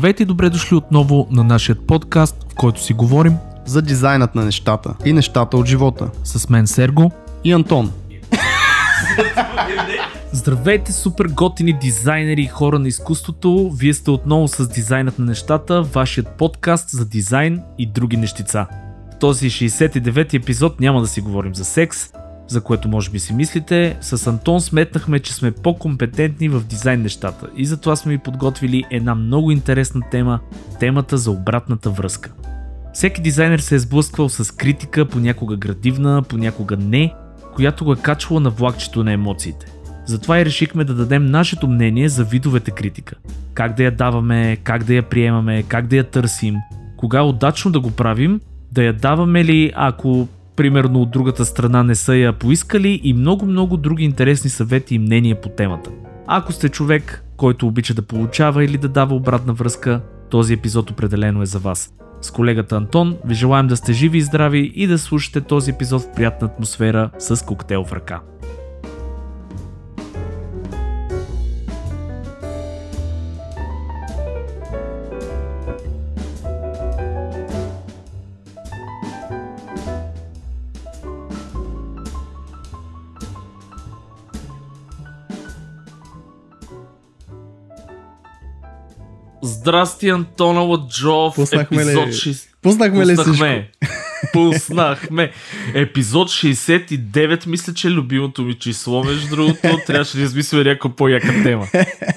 Здравейте и добре дошли отново на нашия подкаст, в който си говорим за дизайнът на нещата и нещата от живота. С мен Серго и Антон. Здравейте, супер готини дизайнери и хора на изкуството. Вие сте отново с Дизайнът на нещата, вашият подкаст за дизайн и други нещица. В този 69 епизод няма да си говорим за секс, за което може би си мислите. С Антон сметнахме, че сме по-компетентни в дизайн нещата и затова сме ви подготвили една много интересна тема, темата за обратната връзка. Всеки дизайнер се е сблъсквал с критика, понякога градивна, понякога не, която го е качвала на влакчето на емоциите. Затова и решихме да дадем нашето мнение за видовете критика. Как да я даваме, как да я приемаме, как да я търсим, кога удачно да го правим, да я даваме ли, ако примерно от другата страна не са я поискали и много-много други интересни съвети и мнения по темата. Ако сте човек, който обича да получава или да дава обратна връзка, този епизод определено е за вас. С колегата Антон ви желаем да сте живи и здрави и да слушате този епизод в приятна атмосфера с коктейл в ръка. Здрасти, Антона Ладжов. Пуснахме епизод ли? 6... Пуснахме ли? Пуснахме. Пуснахме. Епизод 69, мисля, че е любимото ми число, между другото. Трябваше да измислим някаква по-яка тема.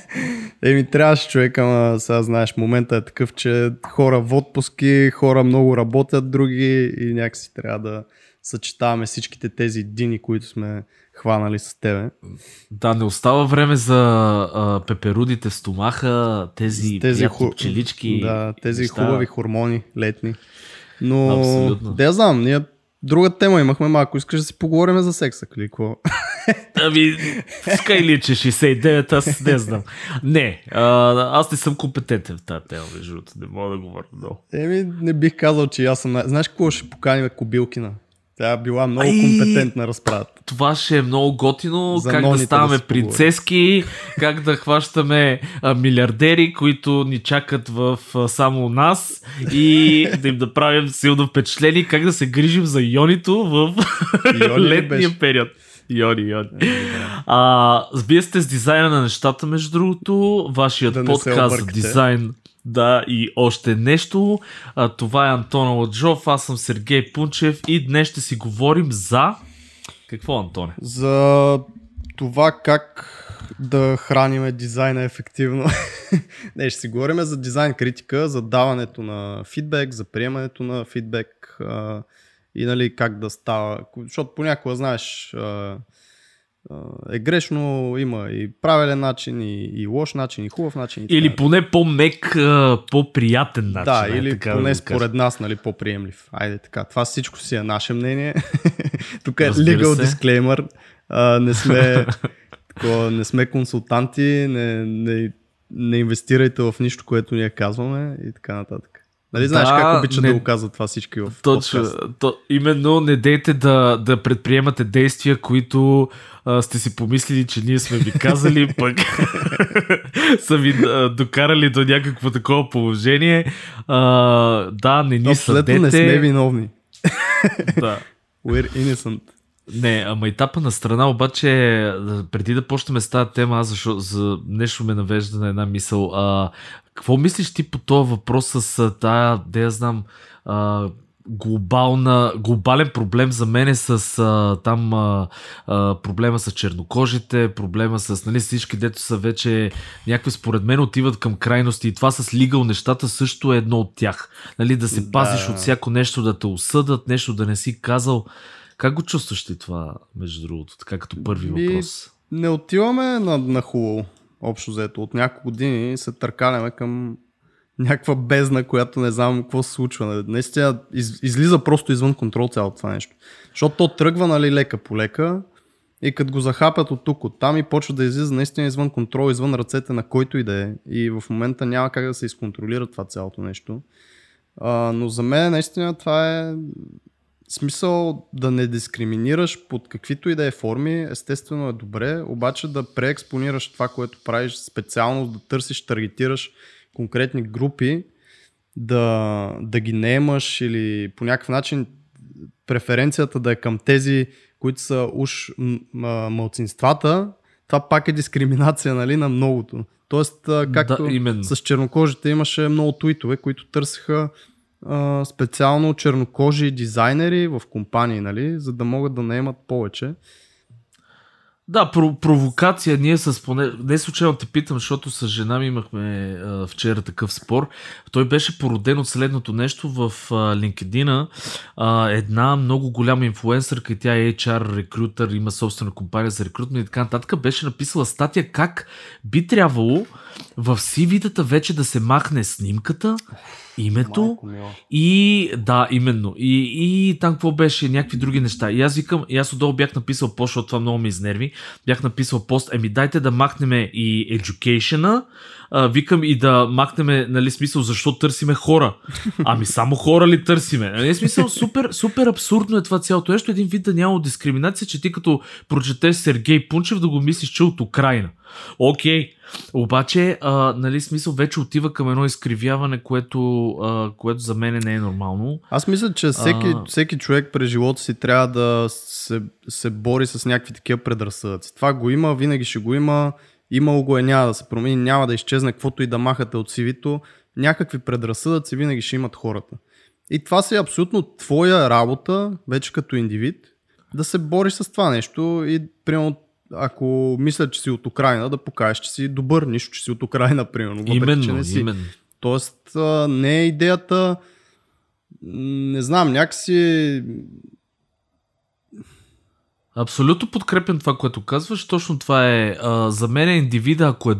Еми, трябваше човек, ама сега знаеш, момента е такъв, че хора в отпуски, хора много работят, други и някакси трябва да съчетаваме всичките тези дини, които сме хванали с тебе. Да, не остава време за а, пеперудите в стомаха, тези, Тези ху- пчелички. Да, тези неща. хубави хормони летни. Но, Абсолютно. да я знам, ние друга тема имахме, малко искаш да си поговорим за секса, или какво? Ами, скай че 69, аз не знам. Не, а, аз не съм компетентен в тази тема, между другото, не мога да говоря много. Еми, не бих казал, че аз съм... най- Знаеш какво ще поканим Кобилкина? Тя е била много Ай! компетентна разправата. Това ще е много готино, За как да ставаме да принцески, как да хващаме а, милиардери, които ни чакат в а, само нас и да им да правим силно впечатление, как да се грижим за Йонито в Йони летния беше? период. Йони, Йони. А, вие сте с дизайна на нещата, между другото. Вашият Да подкаст за дизайн да, и още нещо. А, това е Антона Ладжов, аз съм Сергей Пунчев и днес ще си говорим за... Какво, Антоне? За това как да храниме дизайна ефективно. Не, ще си говорим за дизайн критика, за даването на фидбек, за приемането на фидбек а, и нали как да става. Защото понякога, знаеш, а, е грешно, има и правилен начин, и, и лош начин, и хубав начин. И така Или нататък. поне по-мек, по-приятен начин. Да, е, или така да поне кажа. според нас, нали, по-приемлив. Айде така. Това всичко си е наше мнение. Тук е legal се. disclaimer. А, не сме такова, не сме консултанти, не, не, не инвестирайте в нищо, което ние казваме и така нататък. Нали знаеш Да, как обичат не- да го казват това всички в Точно. подкаст? То, именно не дейте да, да предприемате действия, които а, сте си помислили, че ние сме ви казали, пък са ви а, докарали до някакво такова положение. А, да, не ни съдете. не сме виновни. Да. We're innocent. Не, ама етапа на страна, обаче, да, преди да почнем с тази тема, аз защо, за нещо ме навежда на една мисъл. А, какво мислиш ти по този въпрос с тая, да я знам, а, глобална, глобален проблем за мен е с а, там а, а, проблема с чернокожите, проблема с нали, всички, дето са вече някакви според мен отиват към крайности и това с лигал нещата също е едно от тях. Нали, да се Да. пазиш от всяко нещо, да те осъдат, нещо да не си казал. Как го чувстваш ти това, между другото, така като първи въпрос? Не отиваме на, на хубаво, общо взето. От няколко години се търкаляме към някаква бездна, която не знам какво се случва. Наистина из, излиза просто извън контрол цялото това нещо. Защото то тръгва нали, лека по лека и като го захапят от тук, от там и почва да излиза наистина извън контрол, извън ръцете на който и да е. И в момента няма как да се изконтролира това цялото нещо. А, но за мен наистина това е смисъл да не дискриминираш под каквито и да е форми, естествено е добре, обаче да преекспонираш това, което правиш специално, да търсиш, таргетираш конкретни групи да, да ги наемаш или по някакъв начин преференцията да е към тези, които са уж мълцинствата, това пак е дискриминация нали, на многото. Тоест, както да, с чернокожите имаше много твитове, които търсиха специално чернокожи дизайнери в компании, нали, за да могат да наемат повече. Да, провокация. Ние с поне... Не случайно те питам, защото с жена ми имахме а, вчера такъв спор. Той беше породен от следното нещо в LinkedIn. Една много голяма инфлуенсърка тя е HR рекрутър, има собствена компания за рекрутмент и така нататък. Беше написала статия как би трябвало в CV-тата вече да се махне снимката, името и да, именно. И, и там какво беше, някакви други неща. И аз викам, и аз отдолу бях написал пост, защото това много ме изнерви. Бях написал пост, еми дайте да махнем и education викам и да махнем, нали, смисъл, защо търсиме хора. Ами само хора ли търсиме? Нали, смисъл, супер, супер абсурдно е това цялото нещо. Един вид да няма дискриминация, че ти като прочетеш Сергей Пунчев да го мислиш, че от Украина. Окей. Okay. Обаче, а, нали, смисъл вече отива към едно изкривяване, което, а, което за мен не е нормално. Аз мисля, че всеки, а... всеки човек през живота си трябва да се, се бори с някакви такива предразсъдъци. Това го има, винаги ще го има. Имало го е, няма да се промени, няма да изчезне каквото и да махате от сивито. Някакви предразсъдъци винаги ще имат хората. И това си е абсолютно твоя работа, вече като индивид, да се бориш с това нещо и примерно ако мисля, че си от Украина, да покажеш, че си добър, нищо, че си от Украина, примерно. Въпреки, именно, че не си. именно. Тоест, не е идеята, не знам, някакси Абсолютно подкрепям това, което казваш. Точно това е. А, за мен е индивида, ако е,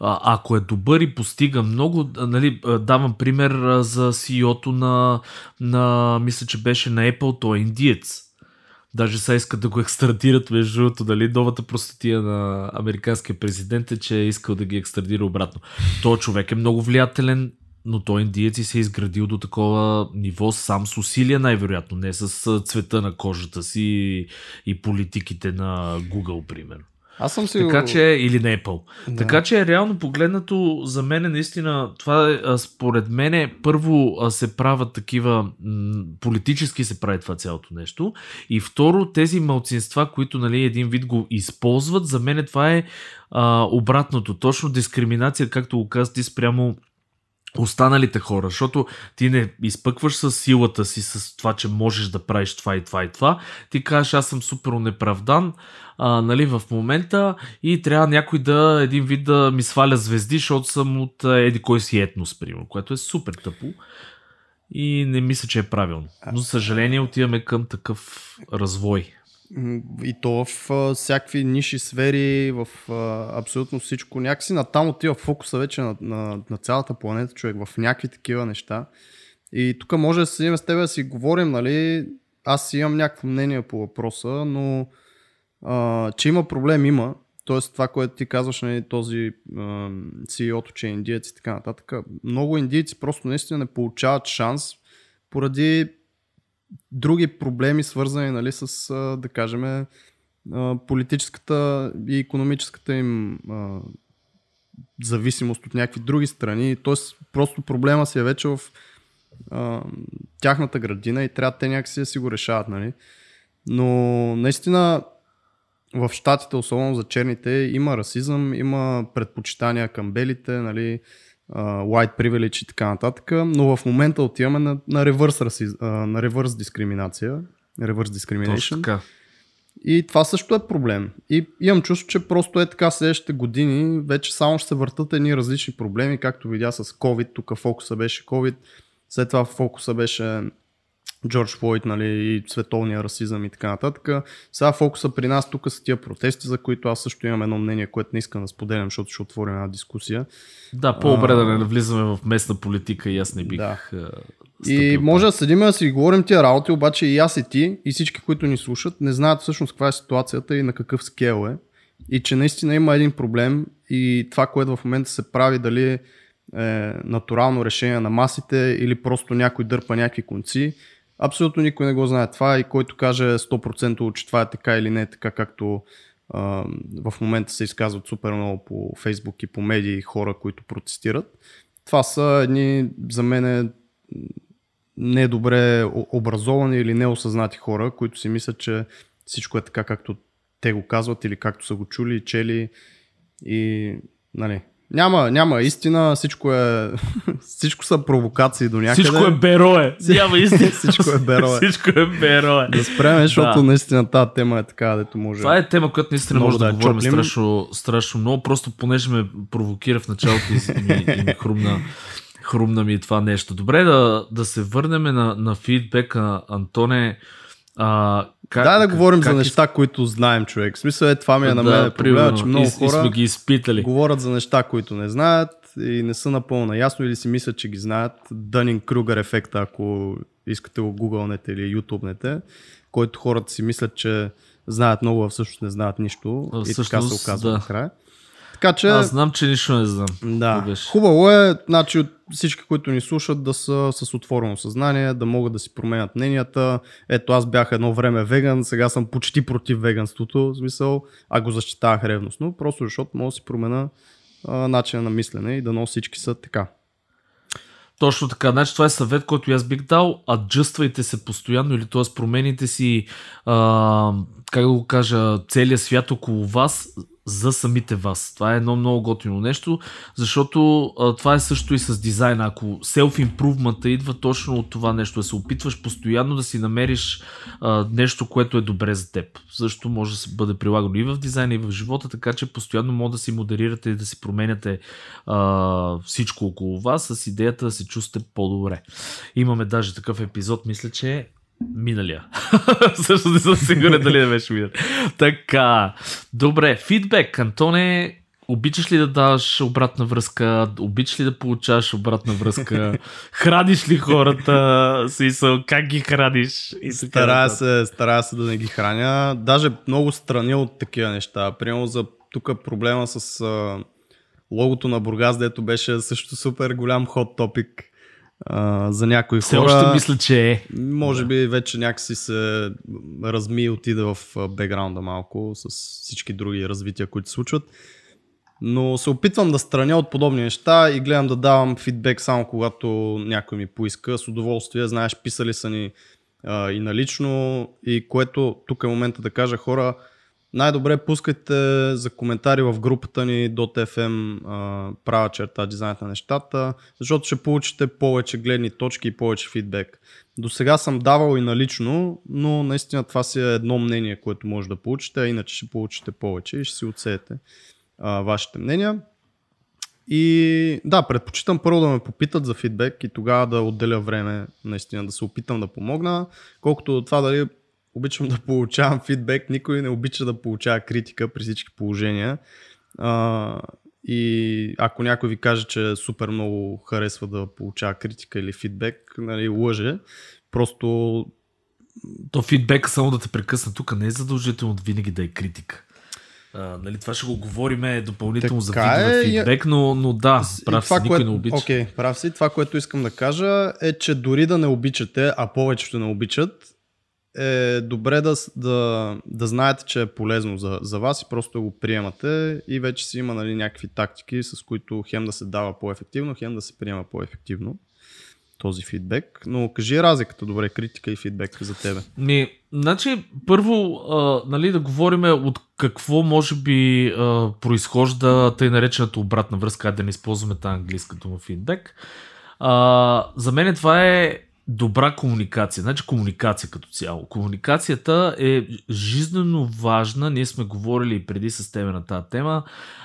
а, ако е добър и постига много, а, нали, давам пример а, за CEO-то на, на, мисля, че беше на Apple, той е индиец. Даже сега искат да го екстрадират, между другото, дали новата простотия на американския президент е, че е искал да ги екстрадира обратно. Той човек е много влиятелен, но той индиец се е изградил до такова ниво сам с усилия най-вероятно, не с цвета на кожата си и политиките на Google, примерно. Аз съм си... Така че, или на Apple. Да. Така че, реално погледнато, за мен е наистина, това е, според мен, първо се правят такива, политически се прави това цялото нещо. И второ, тези малцинства, които нали, един вид го използват, за мен това е а, обратното. Точно дискриминация, както го каза ти спрямо останалите хора, защото ти не изпъкваш с силата си, с това, че можеш да правиш това и това и това. Ти кажеш, аз съм супер неправдан а, нали, в момента и трябва някой да, един вид да ми сваля звезди, защото съм от еди кой си етнос, примерно, което е супер тъпо и не мисля, че е правилно. Но, за съжаление, отиваме към такъв развой. И то в всякакви ниши сфери, в абсолютно всичко. Някакси натам отива фокуса вече на, на, на цялата планета, човек, в някакви такива неща. И тук може да седим с теб да си говорим, нали? Аз имам някакво мнение по въпроса, но а, че има проблем, има. Тоест това, което ти казваш, нали, този а, CEO-то, че е и така нататък. Много индийци просто наистина не получават шанс поради други проблеми, свързани нали, с, да кажем, политическата и економическата им зависимост от някакви други страни. Тоест, просто проблема си е вече в тяхната градина и трябва те някакси да си го решават. Нали? Но наистина в щатите, особено за черните, има расизъм, има предпочитания към белите, нали? White privilege и така нататък, но в момента отиваме на, на, реверс, на реверс дискриминация, реверс discrimination. И това също е проблем. И имам чувство, че просто е така следващите години вече само ще се въртат едни различни проблеми, както видя с COVID, тук фокуса беше COVID, след това фокуса беше Джордж Флойд нали, и световния расизъм и така нататък. Сега фокуса при нас тук са тия протести, за които аз също имам едно мнение, което не искам да споделям, защото ще отворим една дискусия. Да, по-добре да не навлизаме в местна политика и аз не бих. Да. И може да седим да си говорим тия работи, обаче и аз и ти, и всички, които ни слушат, не знаят всъщност каква е ситуацията и на какъв скел е. И че наистина има един проблем и това, което в момента се прави, дали е натурално решение на масите или просто някой дърпа някакви конци, Абсолютно никой не го знае това и който каже 100% че това е така или не е така, както а, в момента се изказват супер много по Фейсбук и по медии хора, които протестират. това са едни за мен недобре образовани или неосъзнати хора, които си мислят, че всичко е така както те го казват или както са го чули, чели и нали, няма, няма истина, всичко е. Всичко са провокации до някъде. Всичко е берое. Няма истина. всичко е берое. всичко е берое. Да спреме, защото да. наистина тази тема е така, дето може. Това е тема, която наистина може да, да говорим страшно, страшно много, просто понеже ме провокира в началото и, ми, и ми хрумна, хрумна ми това нещо. Добре, да, да се върнем на, на фидбека, Антоне. А, как, Дай да как, говорим как, за неща, из... които знаем, човек. В смисъл е, това ми е на мен да, проблема, че много и, хора и ги изпитали. говорят за неща, които не знаят и не са напълно наясно или си мислят, че ги знаят. Дънинг Кругър ефекта, ако искате го гугълнете или ютубнете, който хората си мислят, че знаят много, а всъщност не знаят нищо. А, и така се оказва да. накрая. Така че... Аз знам, че нищо не знам. Да. Хубаво е, значи, от всички, които ни слушат, да са с отворено съзнание, да могат да си променят мненията. Ето, аз бях едно време веган, сега съм почти против веганството, в смисъл, а го защитавах ревностно, просто защото мога да си променя а, начина на мислене и да но всички са така. Точно така. Значи това е съвет, който аз бих дал. Аджъствайте се постоянно или т.е. промените си, а, как да го кажа, целият свят около вас, за самите вас. Това е едно много готино нещо, защото а, това е също и с дизайна. Ако self-improvement идва точно от това нещо, да се опитваш постоянно да си намериш а, нещо, което е добре за теб. Също може да се бъде прилагано и в дизайна, и в живота, така че постоянно може да си модерирате и да си променяте а, всичко около вас с идеята да се чувствате по-добре. Имаме даже такъв епизод, мисля, че Миналия. Също не съм сигурен дали не беше минал. Така. Добре, фидбек. Антоне, обичаш ли да даваш обратна връзка? Обичаш ли да получаваш обратна връзка? храниш ли хората? Смисъл, как ги храниш? И старая, се, старая се да не ги храня. Даже много страни от такива неща. Примерно за тук проблема с логото на Бургас, дето беше също супер голям ход топик а, за някои Все хора. Все още мисля, че е. Може би вече някакси се разми и отиде в бекграунда малко с всички други развития, които се случват. Но се опитвам да страня от подобни неща и гледам да давам фидбек само когато някой ми поиска. С удоволствие, знаеш, писали са ни а, и налично и което тук е момента да кажа хора, най-добре пускайте за коментари в групата ни .fm права черта дизайнът на нещата, защото ще получите повече гледни точки и повече фидбек. До сега съм давал и налично, но наистина това си е едно мнение, което може да получите, а иначе ще получите повече и ще си оцеете а, вашите мнения. И да, предпочитам първо да ме попитат за фидбек и тогава да отделя време наистина да се опитам да помогна, колкото това дали обичам да получавам фидбек, никой не обича да получава критика при всички положения. А, и ако някой ви каже, че супер много харесва да получава критика или фидбек, нали, лъже. Просто... То фидбека само да те прекъсна тук не е задължително винаги да е критика. А, нали, това ще го говорим допълнително така за видео е, фидбек, но, но да, прав си, никой кое... не обича. Окей, okay, прав си. Това, което искам да кажа е, че дори да не обичате, а повечето не обичат, е добре да, да, да знаете, че е полезно за, за вас и просто го приемате и вече си има нали, някакви тактики, с които хем да се дава по-ефективно, хем да се приема по-ефективно този фидбек. Но кажи разликата, добре, критика и фидбек за тебе. Ми, значи, първо, а, нали, да говорим от какво може би а, произхожда тъй наречената обратна връзка, да не използваме тази английска дума фидбек. А, за мен това е добра комуникация. Значи комуникация като цяло. Комуникацията е жизненно важна. Ние сме говорили и преди с тебе на тази тема.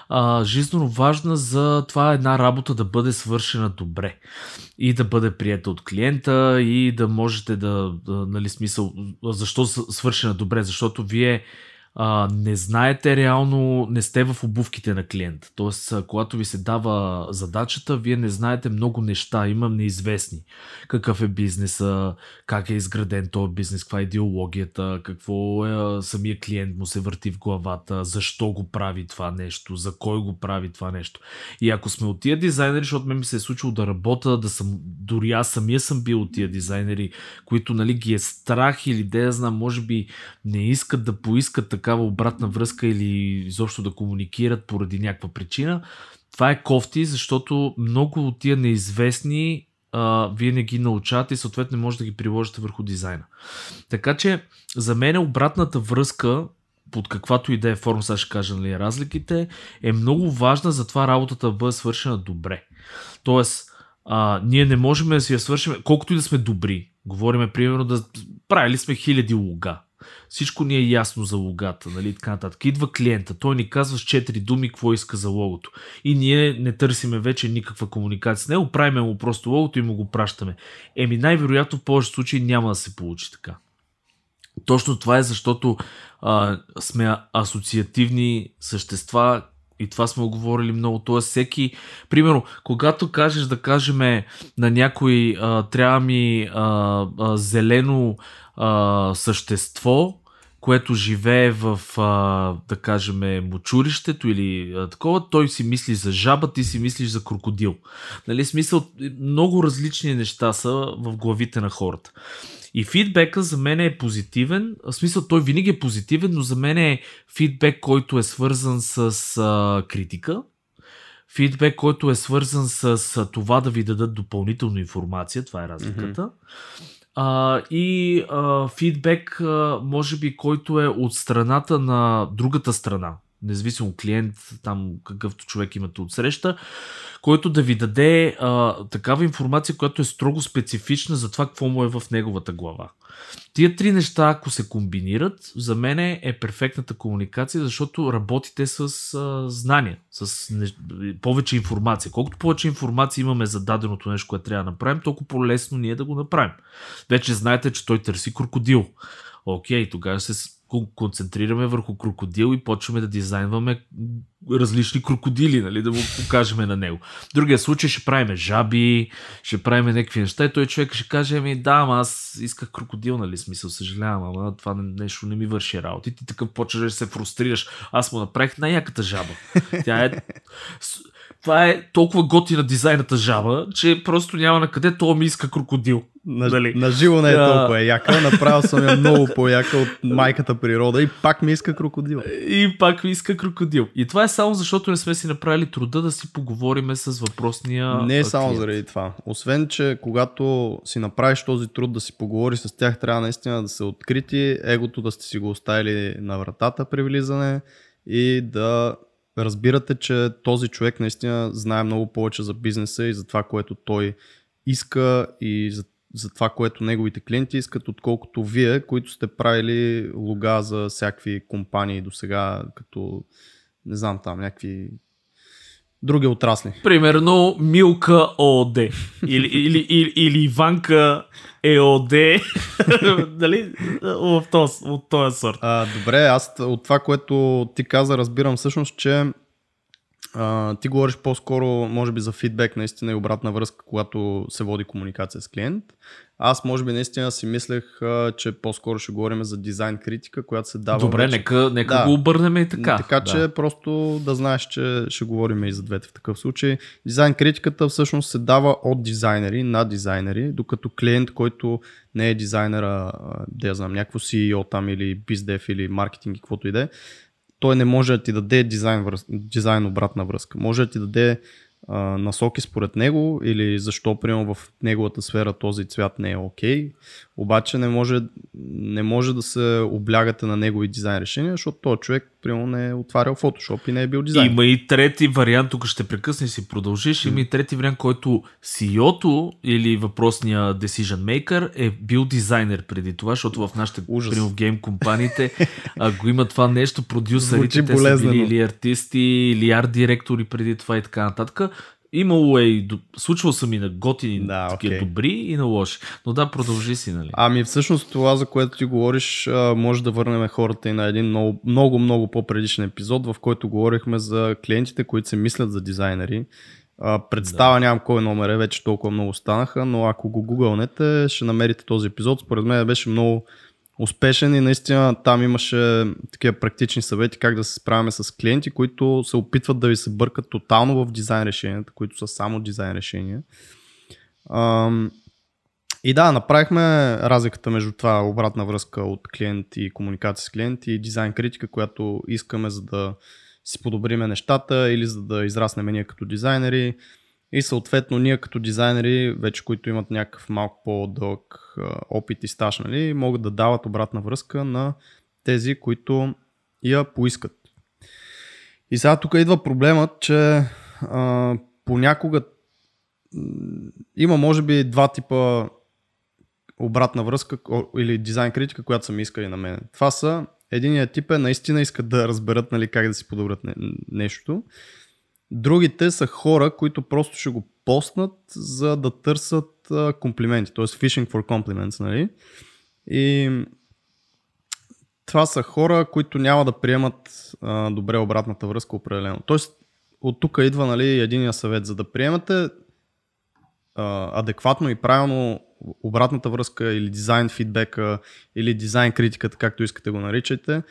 А, жизненно важна за това една работа да бъде свършена добре. И да бъде прията от клиента и да можете да, да нали смисъл, защо свършена добре? Защото вие а, не знаете реално, не сте в обувките на клиента. Тоест, когато ви се дава задачата, вие не знаете много неща, имам неизвестни. Какъв е бизнеса, как е изграден този бизнес, каква е идеологията, какво е самия клиент му се върти в главата, защо го прави това нещо, за кой го прави това нещо. И ако сме от тия дизайнери, защото ми се е случило да работя, да съм, дори аз самия съм бил от тия дизайнери, които нали, ги е страх или да я знам, може би не искат да поискат така такава обратна връзка или изобщо да комуникират поради някаква причина, това е кофти, защото много от тия неизвестни а, вие не ги научавате и съответно не може да ги приложите върху дизайна. Така че за мен обратната връзка под каквато и да е форма, сега ще кажа нали, разликите, е много важна за това работата да бъде свършена добре. Тоест, а, ние не можем да си я свършим, колкото и да сме добри. Говориме, примерно, да правили сме хиляди луга. Всичко ни е ясно за логата, нали, така нататък. Идва клиента, той ни казва с четири думи какво иска за логото. И ние не търсиме вече никаква комуникация с него, правиме му просто логото и му го пращаме. Еми най-вероятно в повечето случаи няма да се получи така. Точно това е защото а, сме асоциативни същества и това сме оговорили много. Тоест, всеки, примерно, когато кажеш да кажем на някой а, трябва ми а, а, зелено а, същество, което живее в, а, да кажем, мочурището или а, такова, той си мисли за жаба, ти си мислиш за крокодил. Нали, смисъл, много различни неща са в главите на хората. И фидбека за мен е позитивен. В смисъл, той винаги е позитивен, но за мен е фидбек, който е свързан с а, критика. Фидбек, който е свързан с а, това да ви дадат допълнителна информация. Това е разликата. Mm-hmm. А, и а, фидбек, а, може би, който е от страната на другата страна, независимо клиент, там какъвто човек имате от среща, който да ви даде а, такава информация, която е строго специфична за това какво му е в неговата глава. Тия три неща, ако се комбинират, за мен е перфектната комуникация, защото работите с а, знания, с не, повече информация. Колкото повече информация имаме за даденото нещо, което трябва да направим, толкова по-лесно ние да го направим. Вече знаете, че той търси крокодил. Окей, тогава се концентрираме върху крокодил и почваме да дизайнваме различни крокодили, нали, да му покажем на него. В другия случай ще правиме жаби, ще правиме някакви неща и той човек ще каже, ами да, ама аз исках крокодил, нали, смисъл, съжалявам, ама това нещо не ми върши работа. И ти такъв почваш да се фрустрираш. Аз му направих най-яката жаба. Тя е това е толкова готина дизайната жаба, че просто няма на къде това ми иска крокодил. На, дали? на живо не е толкова яка, направил съм я много по-яка от майката природа и пак ми иска крокодил. И пак ми иска крокодил. И това е само защото не сме си направили труда да си поговориме с въпросния Не е само заради това. Освен, че когато си направиш този труд да си поговори с тях, трябва наистина да се открити, егото да сте си го оставили на вратата при влизане и да разбирате, че този човек наистина знае много повече за бизнеса и за това, което той иска и за, за това, което неговите клиенти искат, отколкото вие, които сте правили лога за всякакви компании до сега, като не знам там, някакви други отрасли. Примерно Милка ООД или, или, или, или Иванка ЕОД, дали, в този, от този сорт. А, добре, аз от това, което ти каза, разбирам всъщност, че а, ти говориш по-скоро, може би, за фидбек наистина и обратна връзка, когато се води комуникация с клиент. Аз, може би, наистина си мислех, а, че по-скоро ще говорим за дизайн критика, която се дава. Добре, вече. нека, нека да. го обърнем и така. Така че да. просто да знаеш, че ще говорим и за двете в такъв случай. Дизайн критиката всъщност се дава от дизайнери на дизайнери, докато клиент, който не е дизайнера, да я знам, някакво CEO там или биздев или маркетинг и каквото и да е, той не може да ти даде дизайн, връз... дизайн обратна връзка. Може да ти даде а, насоки според него или защо, примерно, в неговата сфера този цвят не е окей. Okay. Обаче не може, не може да се облягате на негови дизайн решения, защото този човек, примерно, не е отварял Photoshop и не е бил дизайн. Има и трети вариант, тук ще прекъсне и си продължиш. Има и трети вариант, който CEO-то или въпросния decision maker е бил дизайнер преди това, защото в нашите, Ужас. примерно в гейм компаниите, го има това нещо, продюсерите, те са били или артисти, или арт директори преди това и така нататък. Имало е и случвало са ми на готини, да, такива okay. добри и на лоши. Но да, продължи си, нали? Ами всъщност това, за което ти говориш, може да върнем хората и на един много, много, много по-предишен епизод, в който говорихме за клиентите, които се мислят за дизайнери. Представа да. нямам кой номер е, вече толкова много станаха, но ако го гугълнете, ще намерите този епизод. Според мен беше много успешен и наистина там имаше такива практични съвети как да се справяме с клиенти, които се опитват да ви се бъркат тотално в дизайн решенията, които са само дизайн решения. И да, направихме разликата между това обратна връзка от клиент и комуникация с клиент и дизайн критика, която искаме за да си подобриме нещата или за да израснем ние като дизайнери. И съответно ние като дизайнери, вече които имат някакъв малко по-дълъг опит и стаж, нали, могат да дават обратна връзка на тези, които я поискат. И сега тук идва проблемът, че а, понякога има може би два типа обратна връзка или дизайн критика, която са ми искали на мен. Това са, единият тип е наистина искат да разберат нали, как да си подобрят нещо. Другите са хора, които просто ще го постнат, за да търсят а, комплименти, т.е. fishing for compliments, нали? И това са хора, които няма да приемат а, добре обратната връзка определено. Тоест, от тук идва нали, единия съвет, за да приемате а, адекватно и правилно обратната връзка или дизайн фидбека или дизайн критиката, както искате го наричайте,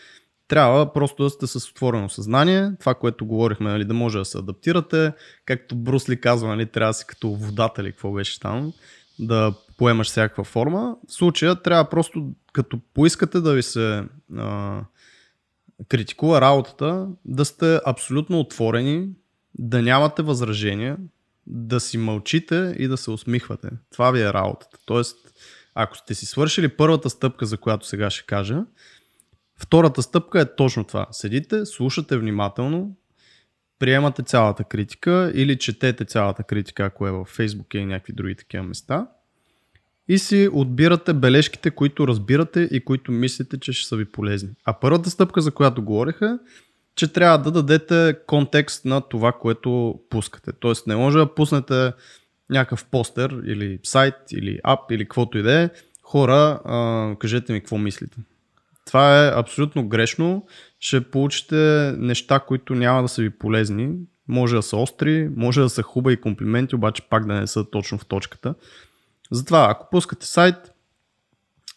трябва просто да сте с отворено съзнание, това, което говорихме, нали, да може да се адаптирате, както Брусли казва, нали, трябва да си като водата или какво беше там, да поемаш всякаква форма. В случая трябва просто, като поискате да ви се а, критикува работата, да сте абсолютно отворени, да нямате възражения, да си мълчите и да се усмихвате. Това ви е работата. Тоест, ако сте си свършили първата стъпка, за която сега ще кажа, втората стъпка е точно това. Седите, слушате внимателно, приемате цялата критика или четете цялата критика, ако е в Facebook и някакви други такива места и си отбирате бележките, които разбирате и които мислите, че ще са ви полезни. А първата стъпка, за която говориха, че трябва да дадете контекст на това, което пускате. Тоест не може да пуснете някакъв постер или сайт или ап или каквото и да е. Хора, кажете ми какво мислите. Това е абсолютно грешно. Ще получите неща, които няма да са ви полезни. Може да са остри, може да са хубави комплименти, обаче пак да не са точно в точката. Затова, ако пускате сайт,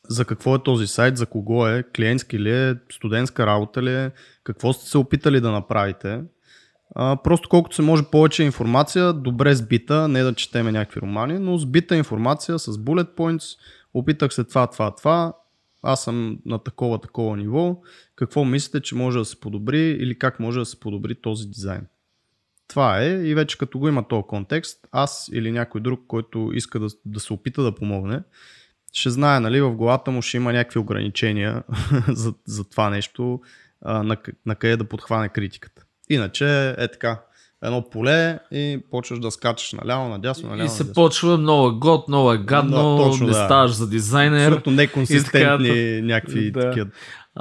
за какво е този сайт, за кого е, клиентски ли е, студентска работа ли е, какво сте се опитали да направите. Просто колкото се може повече информация, добре сбита, не да четеме някакви романи, но сбита информация с bullet points, опитах се това, това, това, аз съм на такова, такова ниво, какво мислите, че може да се подобри или как може да се подобри този дизайн. Това е и вече като го има този контекст, аз или някой друг, който иска да, да се опита да помогне, ще знае, нали, в главата му ще има някакви ограничения за, за това нещо, а, на, на къде да подхване критиката. Иначе е така, едно поле и почваш да скачаш наляво, надясно, наляво. И се надясно. почва много год, много гадно, no, точно, не да. ставаш за дизайнер. Абсолютно неконсистентни някакви да. такива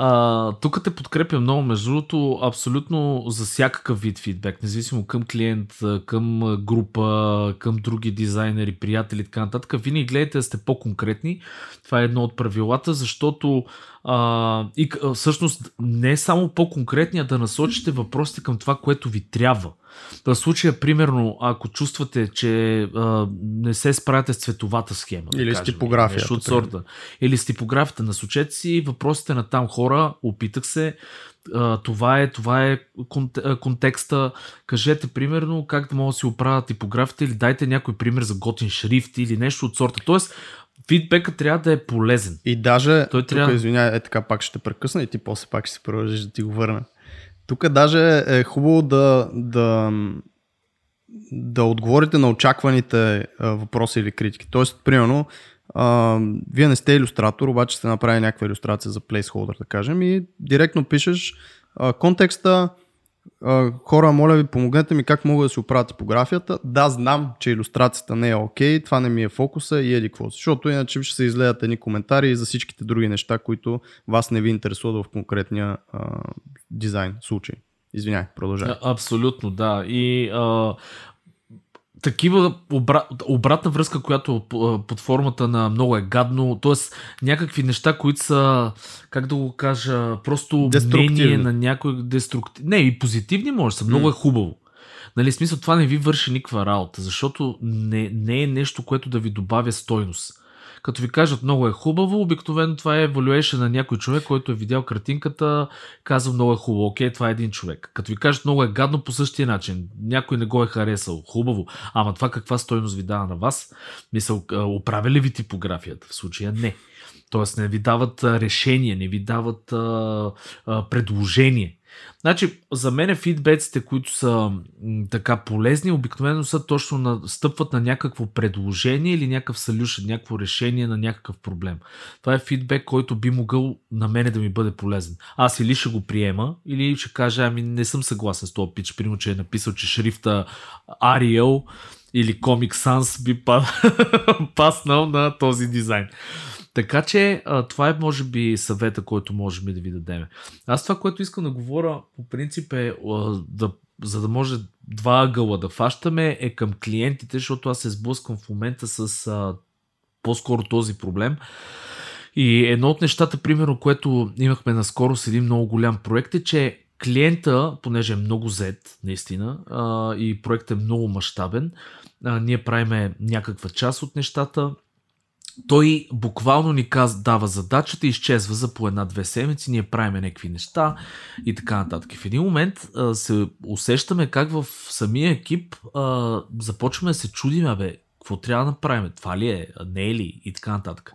а, тук те подкрепя много, между другото, абсолютно за всякакъв вид фидбек, независимо към клиент, към група, към други дизайнери, приятели и така нататък. Винаги гледайте да сте по-конкретни. Това е едно от правилата, защото а, и всъщност не е само по-конкретни, а да насочите въпросите към това, което ви трябва. В случая, примерно, ако чувствате, че а, не се справяте с цветовата схема. Или да с типографията. От сорта. Или с типографията. Насочете си въпросите на там хора, опитах се, това е, това е контекста. Кажете, примерно, как да мога да си оправя типографията или дайте някой пример за готин шрифт или нещо от сорта. Тоест, фидбека трябва да е полезен. И даже, Той тук, трябва... извиняй, е така пак ще прекъсна и ти после пак ще се продължиш да ти го върна. Тук даже е хубаво да, да, да отговорите на очакваните въпроси или критики. Тоест, примерно, а, вие не сте иллюстратор, обаче сте направили някаква иллюстрация за placeholder, да кажем, и директно пишеш а, контекста, хора, моля ви, помогнете ми как мога да си оправя типографията. Да, знам, че иллюстрацията не е окей, okay, това не ми е фокуса и еди какво Защото иначе ще се излеят едни коментари за всичките други неща, които вас не ви интересуват в конкретния а, дизайн случай. Извиняй, продължай. Абсолютно, да. И а, такива обра... обратна връзка, която под формата на много е гадно, т.е. някакви неща, които са, как да го кажа, просто мнение на някой деструктив. Не, и позитивни може са, много mm. е хубаво. Нали, смисъл, това не ви върши никаква работа, защото не, не е нещо, което да ви добавя стойност. Като ви кажат много е хубаво, обикновено това е evaluation на някой човек, който е видял картинката, казва много е хубаво, окей, това е един човек. Като ви кажат много е гадно по същия начин, някой не го е харесал, хубаво, ама това каква стойност ви дава на вас? Мисъл, оправя ли ви типографията? В случая не. Тоест не ви дават решение, не ви дават а, а, предложение. Значи, за мен фидбеците, които са така полезни, обикновено са точно на, стъпват на някакво предложение или някакъв solution, някакво решение на някакъв проблем. Това е фидбек, който би могъл на мене да ми бъде полезен. Аз или ще го приема, или ще кажа, ами не съм съгласен с този пич, примерно, че е написал, че шрифта Arial или Comic Sans би паснал на този дизайн. Така че това е може би съвета, който можем да ви дадем. Аз това, което искам да говоря по принцип е да, за да може два ъгъла да фащаме е към клиентите, защото аз се сблъсквам в момента с а, по-скоро този проблем. И едно от нещата, примерно, което имахме наскоро с един много голям проект е, че клиента, понеже е много зет, наистина, а, и проектът е много мащабен, ние правиме някаква част от нещата, той буквално ни каз, дава задачата изчезва за по една-две седмици, ние правиме някакви неща и така нататък. В един момент а, се усещаме как в самия екип а, започваме да се чудим, абе, какво трябва да направим? Това ли е? Не е ли? И така нататък.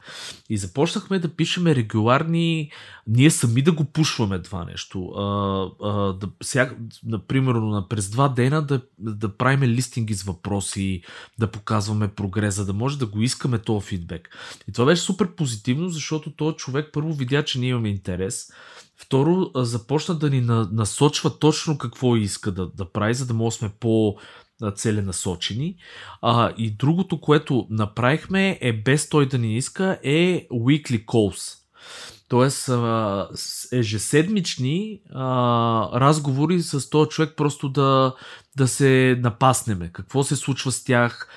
И започнахме да пишеме регуларни, ние сами да го пушваме това нещо. А, а, да, сега, например, на през два дена да, да правим листинги с въпроси, да показваме прогреза, да може да го искаме този фидбек. И това беше супер позитивно, защото този човек първо видя, че ние имаме интерес. Второ, започна да ни насочва точно какво иска да, да прави, за да може сме по- целенасочени. А, и другото, което направихме е без той да ни иска е weekly calls. Тоест ежеседмични а, разговори с този човек просто да, да се напаснеме. Какво се случва с тях,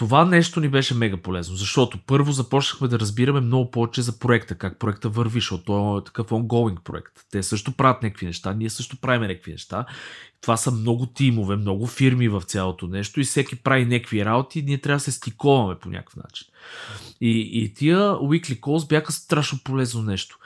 това нещо ни беше мега полезно, защото първо започнахме да разбираме много повече за проекта, как проекта върви, защото той е такъв ongoing проект. Те също правят някакви неща, ние също правим някакви неща. Това са много тимове, много фирми в цялото нещо и всеки прави някакви работи и ние трябва да се стиковаме по някакъв начин. И, и тия weekly calls бяха страшно полезно нещо.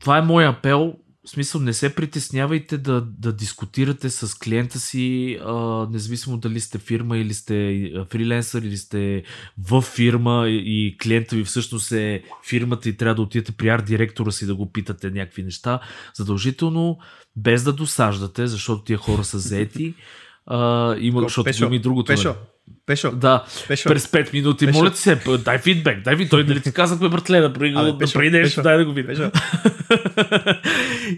Това е мой апел в смисъл, не се притеснявайте да, да дискутирате с клиента си, а, независимо дали сте фирма или сте фриленсър или сте в фирма и клиента ви всъщност е фирмата и трябва да отидете при арт директора си да го питате някакви неща. Задължително, без да досаждате, защото тия хора са заети, а, има, защото пешо, има и другото. Пешо, нали? Пешо. Да, Пешо. през 5 минути. Пешо. Моля ти се, дай фидбек, дай ви. Той дали ти казахме, братле, да прави, нещо, дай да го видя.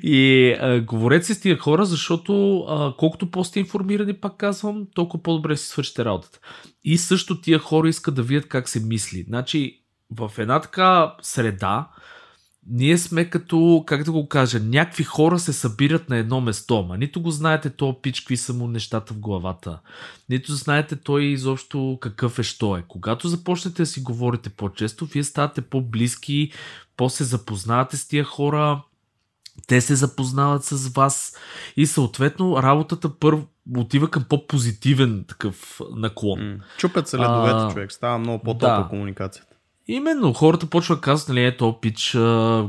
и а, говорете си с тия хора, защото а, колкото по-сте информирани, пак казвам, толкова по-добре си свършите работата. И също тия хора искат да видят как се мисли. Значи, в една така среда, ние сме като, как да го кажа, някакви хора се събират на едно место, ма нито го знаете то пич, какви са му нещата в главата, нито знаете той изобщо какъв е, що е. Когато започнете да си говорите по-често, вие ставате по-близки, по-се запознавате с тия хора, те се запознават с вас и съответно работата първо отива към по-позитивен такъв наклон. Чупят се ледовете, човек. Става много по-топла да. комуникацията. Именно, хората почват да казват, нали, ето, пич,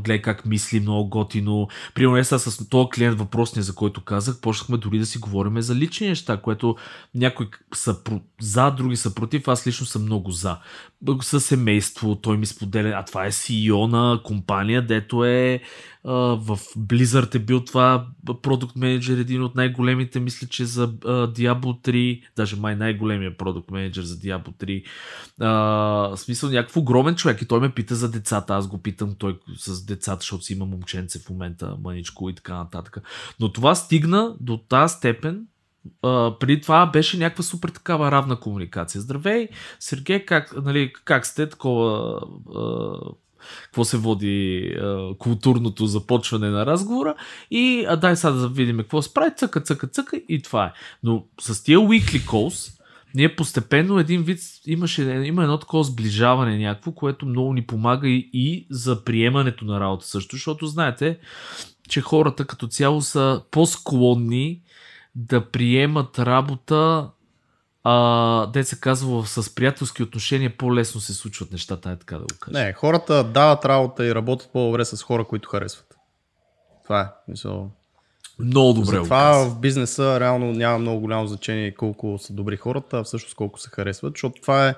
гледай как мисли много готино. Примерно, е с този клиент въпросния, за който казах, почнахме дори да си говорим за лични неща, което някои са за, други са против, аз лично съм много за. Със семейство, той ми споделя, а това е CEO на компания, дето е в Blizzard е бил това продукт менеджер, един от най-големите, мисля, че за Diablo 3, даже май най-големия продукт менеджер за Diablo 3. А, в смисъл някакъв огромен човек и той ме пита за децата, аз го питам той с децата, защото си има момченце в момента, мъничко и така нататък. Но това стигна до тази степен, Uh, преди това беше някаква супер такава равна комуникация. Здравей, Сергей, как, нали, как сте? Такова uh, какво се води а, културното започване на разговора и а дай сега да видим какво се прави, цъка, цъка, цъка и това е. Но с тия weekly calls, ние постепенно един вид имаше, има едно такова сближаване някакво, което много ни помага и, и за приемането на работа също, защото знаете, че хората като цяло са по-склонни да приемат работа а, де се казва, с приятелски отношения по-лесно се случват нещата, е така да го кажа. Не, хората дават работа и работят по-добре с хора, които харесват. Това е. Мисъл. Много добре. Това в бизнеса реално няма много голямо значение колко са добри хората, а всъщност колко се харесват, защото това е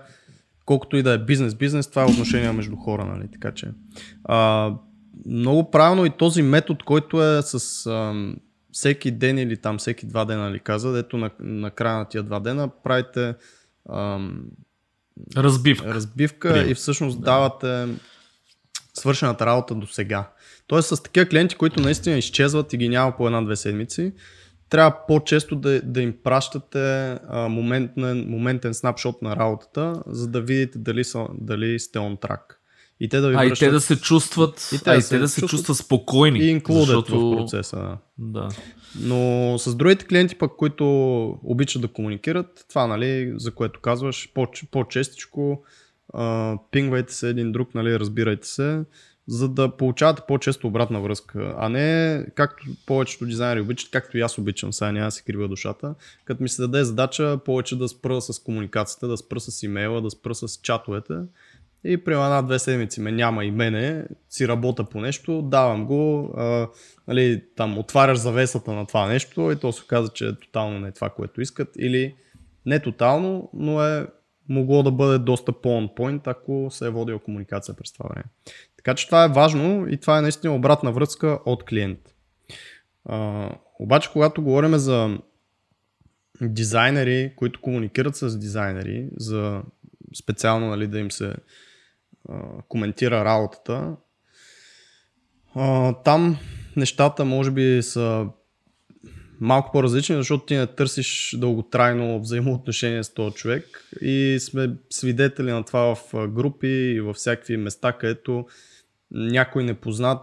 колкото и да е бизнес-бизнес, това е отношение между хора, нали? Така че. А, много правилно и този метод, който е с а, всеки ден или там всеки два дена, ли каза, дето на, на края на тия два дена правите а, разбивка, разбивка Прием. и всъщност да. давате свършената работа до сега. Тоест с такива клиенти, които наистина изчезват и ги няма по една-две седмици, трябва по-често да, да им пращате а, моментен, моментен снапшот на работата, за да видите дали, са, дали сте on track. И те да ви а връщат... и те да се чувстват, и те, а, и те да се чувстват спокойни. И защото... в процеса. Да. Но с другите клиенти пък, които обичат да комуникират, това, нали, за което казваш, по- по-честичко, а, пингвайте се един друг, нали, разбирайте се, за да получавате по-често обратна връзка, а не както повечето дизайнери обичат, както и аз обичам, сега няма си крива душата, като ми се даде задача повече да спра с комуникацията, да спра с имейла, да спра с чатовете и при една-две седмици ме няма и мене, си работя по нещо, давам го, а, нали, там отваряш завесата на това нещо и то се каза, че е тотално не е това, което искат или не тотално, но е могло да бъде доста по-on ако се е водила комуникация през това време. Така че това е важно и това е наистина обратна връзка от клиент. А, обаче, когато говорим за дизайнери, които комуникират с дизайнери, за специално нали, да им се а, коментира работата, а, там нещата може би са малко по-различни, защото ти не търсиш дълготрайно взаимоотношение с този човек и сме свидетели на това в групи и във всякакви места, където някой непознат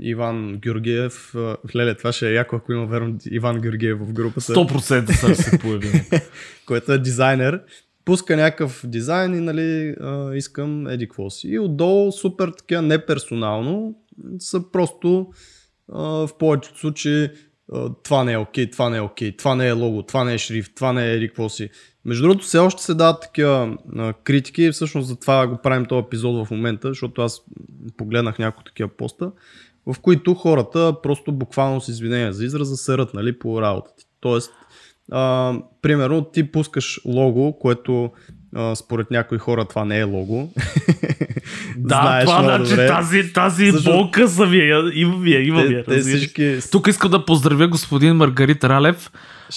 Иван Георгиев. Леле, това ще е яко, ако има верно Иван Георгиев в групата. 100% са се появи. който е дизайнер. Пуска някакъв дизайн и нали, искам еди какво си. И отдолу супер така неперсонално са просто в повечето случаи това не е окей, това не е окей, това не е лого, това не е шрифт, това не е еди какво си. Между другото, все още се дават такива критики и всъщност затова го правим този епизод в момента, защото аз погледнах някои такива поста, в които хората просто буквално с извинения за израза серат нали, по работата. Тоест, а, примерно ти пускаш лого, което а, според някои хора това не е лого. да, Знаеш това значи добре. тази, тази Защо... болка са ви, има ви, има ви. Те, те всички... Тук искам да поздравя господин Маргарит Ралев,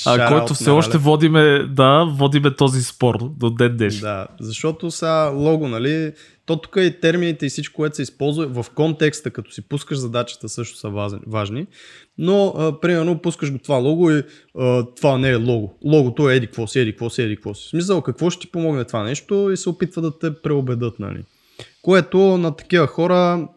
а, който все още водиме, да, водиме този спор до ден днес. Да, защото сега лого, нали, то тук и термините и всичко, което се използва в контекста, като си пускаш задачата също са важни. Но, а, примерно, пускаш го това лого и а, това не е лого. Логото е еди какво си, еди какво си, еди какво си. В смисъл, какво ще ти помогне това нещо и се опитва да те преобедат, нали. Което на такива хора,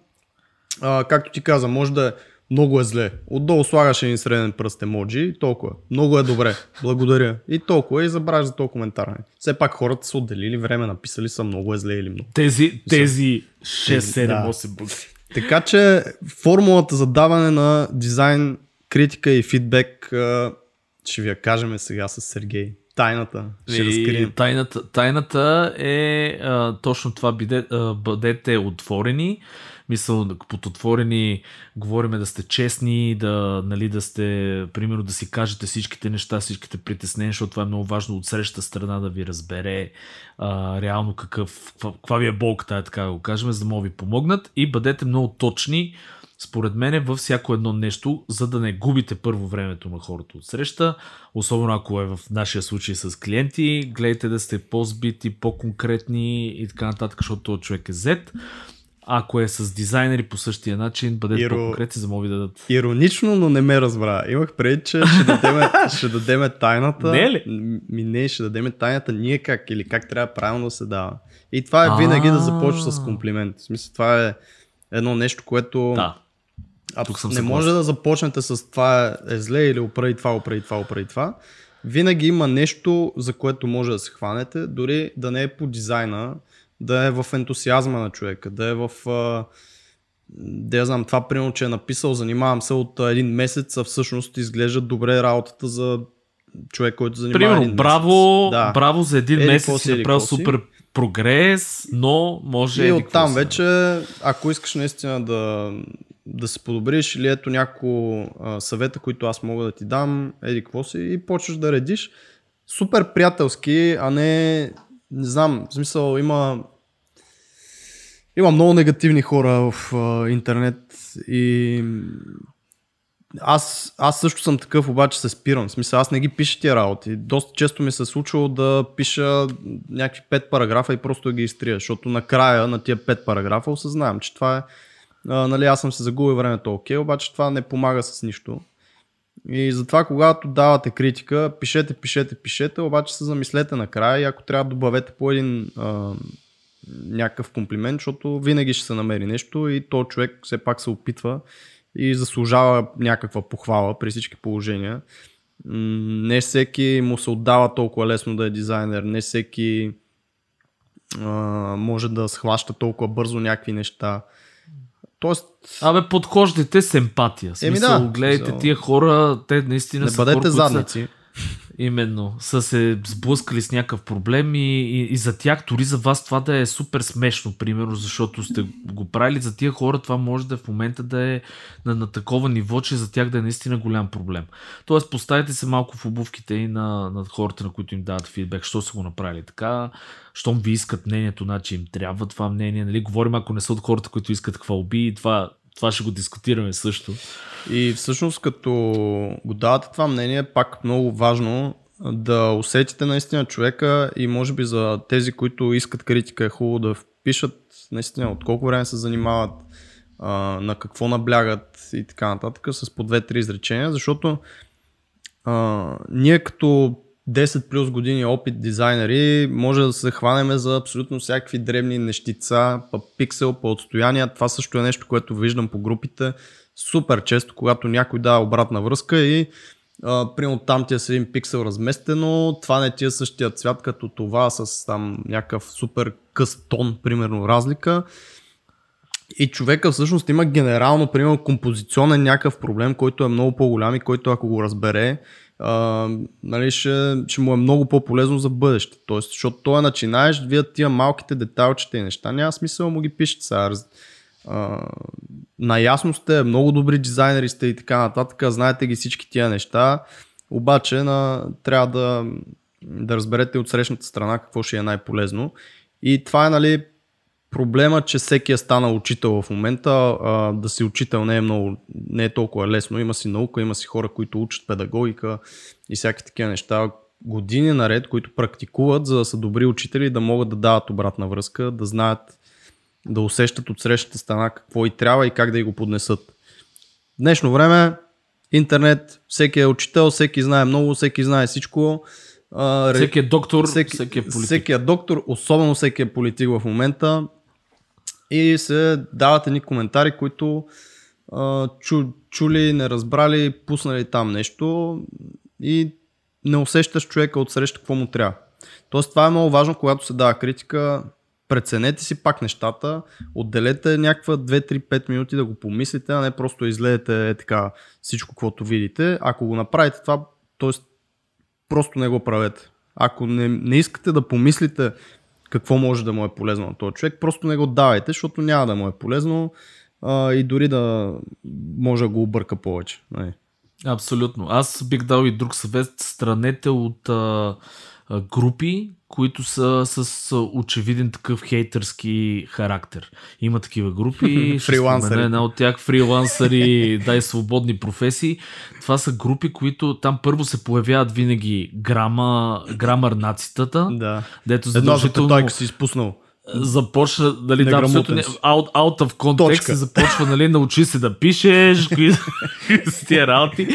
а, както ти каза, може да е много е зле. Отдолу слагаш един среден пръст емоджи и толкова. Много е добре. Благодаря. И толкова. И забравяш за този коментар. Все пак хората са отделили време, написали са много е зле или много. Тези, тези 6, 7, 8 букви. Така че формулата за даване на дизайн, критика и фидбек ще ви я кажем сега с Сергей. Тайната. Ще разкрием. Тайната, тайната е а, точно това. Биде, а, бъдете отворени Мисъл, под отворени говориме да сте честни, да, нали, да сте, примерно, да си кажете всичките неща, всичките притеснения, защото това е много важно от среща страна да ви разбере а, реално какъв, каква, ви е болката, е така да го кажем, за да му ви помогнат и бъдете много точни според мен във всяко едно нещо, за да не губите първо времето на хората от среща, особено ако е в нашия случай с клиенти, гледайте да сте по-збити, по-конкретни и така нататък, защото този човек е Z. Ако е с дизайнери по същия начин, бъдете Иро... по-конкретни, за да да дадат. Иронично, но не ме разбра. Имах преди, че ще дадем, ще дадем тайната. Не е ли? Ми не, ще дадем тайната ние как или как трябва правилно да се дава. И това е винаги да започва с комплимент. В смисъл, това е едно нещо, което... Да. А, Тук съм не може да започнете с това е зле или оправи това, оправи това, оправи това. Винаги има нещо, за което може да се хванете, дори да не е по дизайна, да е в ентусиазма на човека, да е в... Да я знам, това примерно, че е написал, занимавам се от един месец, а всъщност изглежда добре работата за човек, който занимава Примерно, един браво, да. браво за един Ели месец си направил супер прогрес, но може... И оттам вече, ако искаш наистина да, да се подобриш или ето няколко съвета, които аз мога да ти дам, еди какво си и почваш да редиш супер приятелски, а не не знам, в смисъл има има много негативни хора в а, интернет и аз, аз също съм такъв, обаче се спирам. В смисъл, аз не ги пиша тия работи. Доста често ми се е случвало да пиша някакви пет параграфа и просто ги изтрия, защото накрая на тия пет параграфа осъзнавам, че това е, а, нали, аз съм се загубил времето, окей, обаче това не помага с нищо. И затова, когато давате критика, пишете, пишете, пишете, обаче се замислете накрая и ако трябва да добавете по един а, някакъв комплимент, защото винаги ще се намери нещо и то човек все пак се опитва и заслужава някаква похвала при всички положения. Не всеки му се отдава толкова лесно да е дизайнер, не всеки а, може да схваща толкова бързо някакви неща. Тоест... Абе, подхождайте с емпатия. Смисъл, Еми да. Гледайте тия хора, те наистина не са бъдете хора, задници. Са Именно. Са се сблъскали с някакъв проблем и, и, и за тях, дори за вас това да е супер смешно, примерно, защото сте го правили за тия хора, това може да е в момента да е на, на такова ниво, че за тях да е наистина голям проблем. Тоест, поставите се малко в обувките и на, на хората, на които им дават фидбек, що са го направили така, щом ви искат мнението, значи им трябва това мнение. Нали? Говорим, ако не са от хората, които искат хвалби, това това ще го дискутираме също. И всъщност като го давате това мнение, пак много важно да усетите наистина човека и може би за тези, които искат критика е хубаво да впишат наистина от колко време се занимават, на какво наблягат и така нататък с по две-три изречения, защото а, ние като 10 плюс години опит дизайнери, може да се хванеме за абсолютно всякакви древни нещица, па пиксел, по отстояния. Това също е нещо, което виждам по групите супер често, когато някой дава обратна връзка и а, примерно там ти е с един пиксел разместено, това не ти е същия цвят като това с там някакъв супер къс тон, примерно разлика. И човека всъщност има генерално, примерно, композиционен някакъв проблем, който е много по-голям и който ако го разбере, а, нали, ще, ще му е много по-полезно за бъдеще. Тоест, защото той е начинаеш, вие тия малките детайлчета и неща, няма смисъл му ги пишете сега. А, наясно сте, много добри дизайнери сте и така нататък, знаете ги всички тия неща, обаче на, трябва да, да разберете от срещната страна какво ще е най-полезно. И това е нали, проблема, че всеки е станал учител в момента. А, да си учител не е, много, не е толкова лесно. Има си наука, има си хора, които учат педагогика и всяки такива неща. Години наред, които практикуват, за да са добри учители, да могат да дават обратна връзка, да знаят, да усещат от срещата страна какво и трябва и как да и го поднесат. В днешно време интернет, всеки е учител, всеки знае много, всеки знае всичко. всеки е доктор, всеки, всеки е политик. Всеки е доктор, особено всеки е политик в момента и се дават едни коментари, които а, чу, чули, не разбрали, пуснали там нещо и не усещаш човека от среща какво му трябва. Тоест това е много важно, когато се дава критика, преценете си пак нещата, отделете някаква 2-3-5 минути да го помислите, а не просто изледете е така всичко, каквото видите. Ако го направите това, т.е. просто не го правете. Ако не, не искате да помислите какво може да му е полезно на този човек. Просто не го давайте, защото няма да му е полезно а, и дори да може да го обърка повече. Нали? Абсолютно. Аз бих дал и друг съвет. Странете от а, групи, които са с очевиден такъв хейтърски характер. Има такива групи. фрилансъри. Една от тях фрилансъри, дай свободни професии. Това са групи, които там първо се появяват винаги грама, грамър нацитата. Да. Дето задължително... Едно си изпуснал започна, нали, да, абсолютно out, out of context се започва, нали, научи се да пишеш, с тия работи.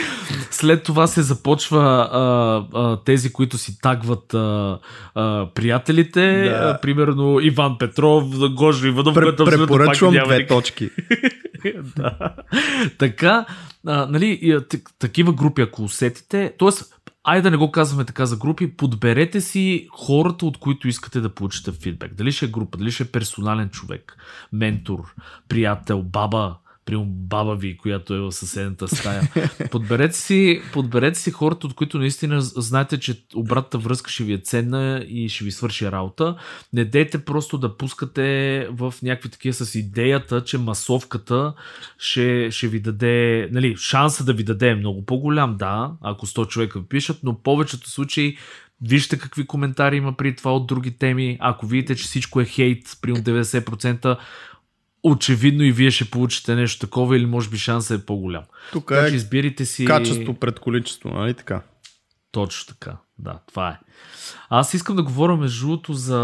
След това се започва а, а, тези, които си тагват а, а, приятелите, да. а, примерно Иван Петров, Гожо Иванов, Пре, което Препоръчвам пак две точки. да. Така, а, нали, такива групи, ако усетите, т.е айде да не го казваме така за групи, подберете си хората, от които искате да получите фидбек. Дали ще е група, дали ще е персонален човек, ментор, приятел, баба, при баба ви, която е в съседната стая. Подберете си, подберете си хората, от които наистина знаете, че обратната връзка ще ви е ценна и ще ви свърши работа. Не дейте просто да пускате в някакви такива с идеята, че масовката ще, ще ви даде, нали, шанса да ви даде е много по-голям, да, ако 100 човека ви пишат, но повечето случаи вижте какви коментари има при това от други теми. Ако видите, че всичко е хейт, при 90%, очевидно и вие ще получите нещо такова или може би шансът е по-голям. Тук Така е че избирайте си... качество пред количество, нали така? Точно така. Да, това е. Аз искам да говоря между другото за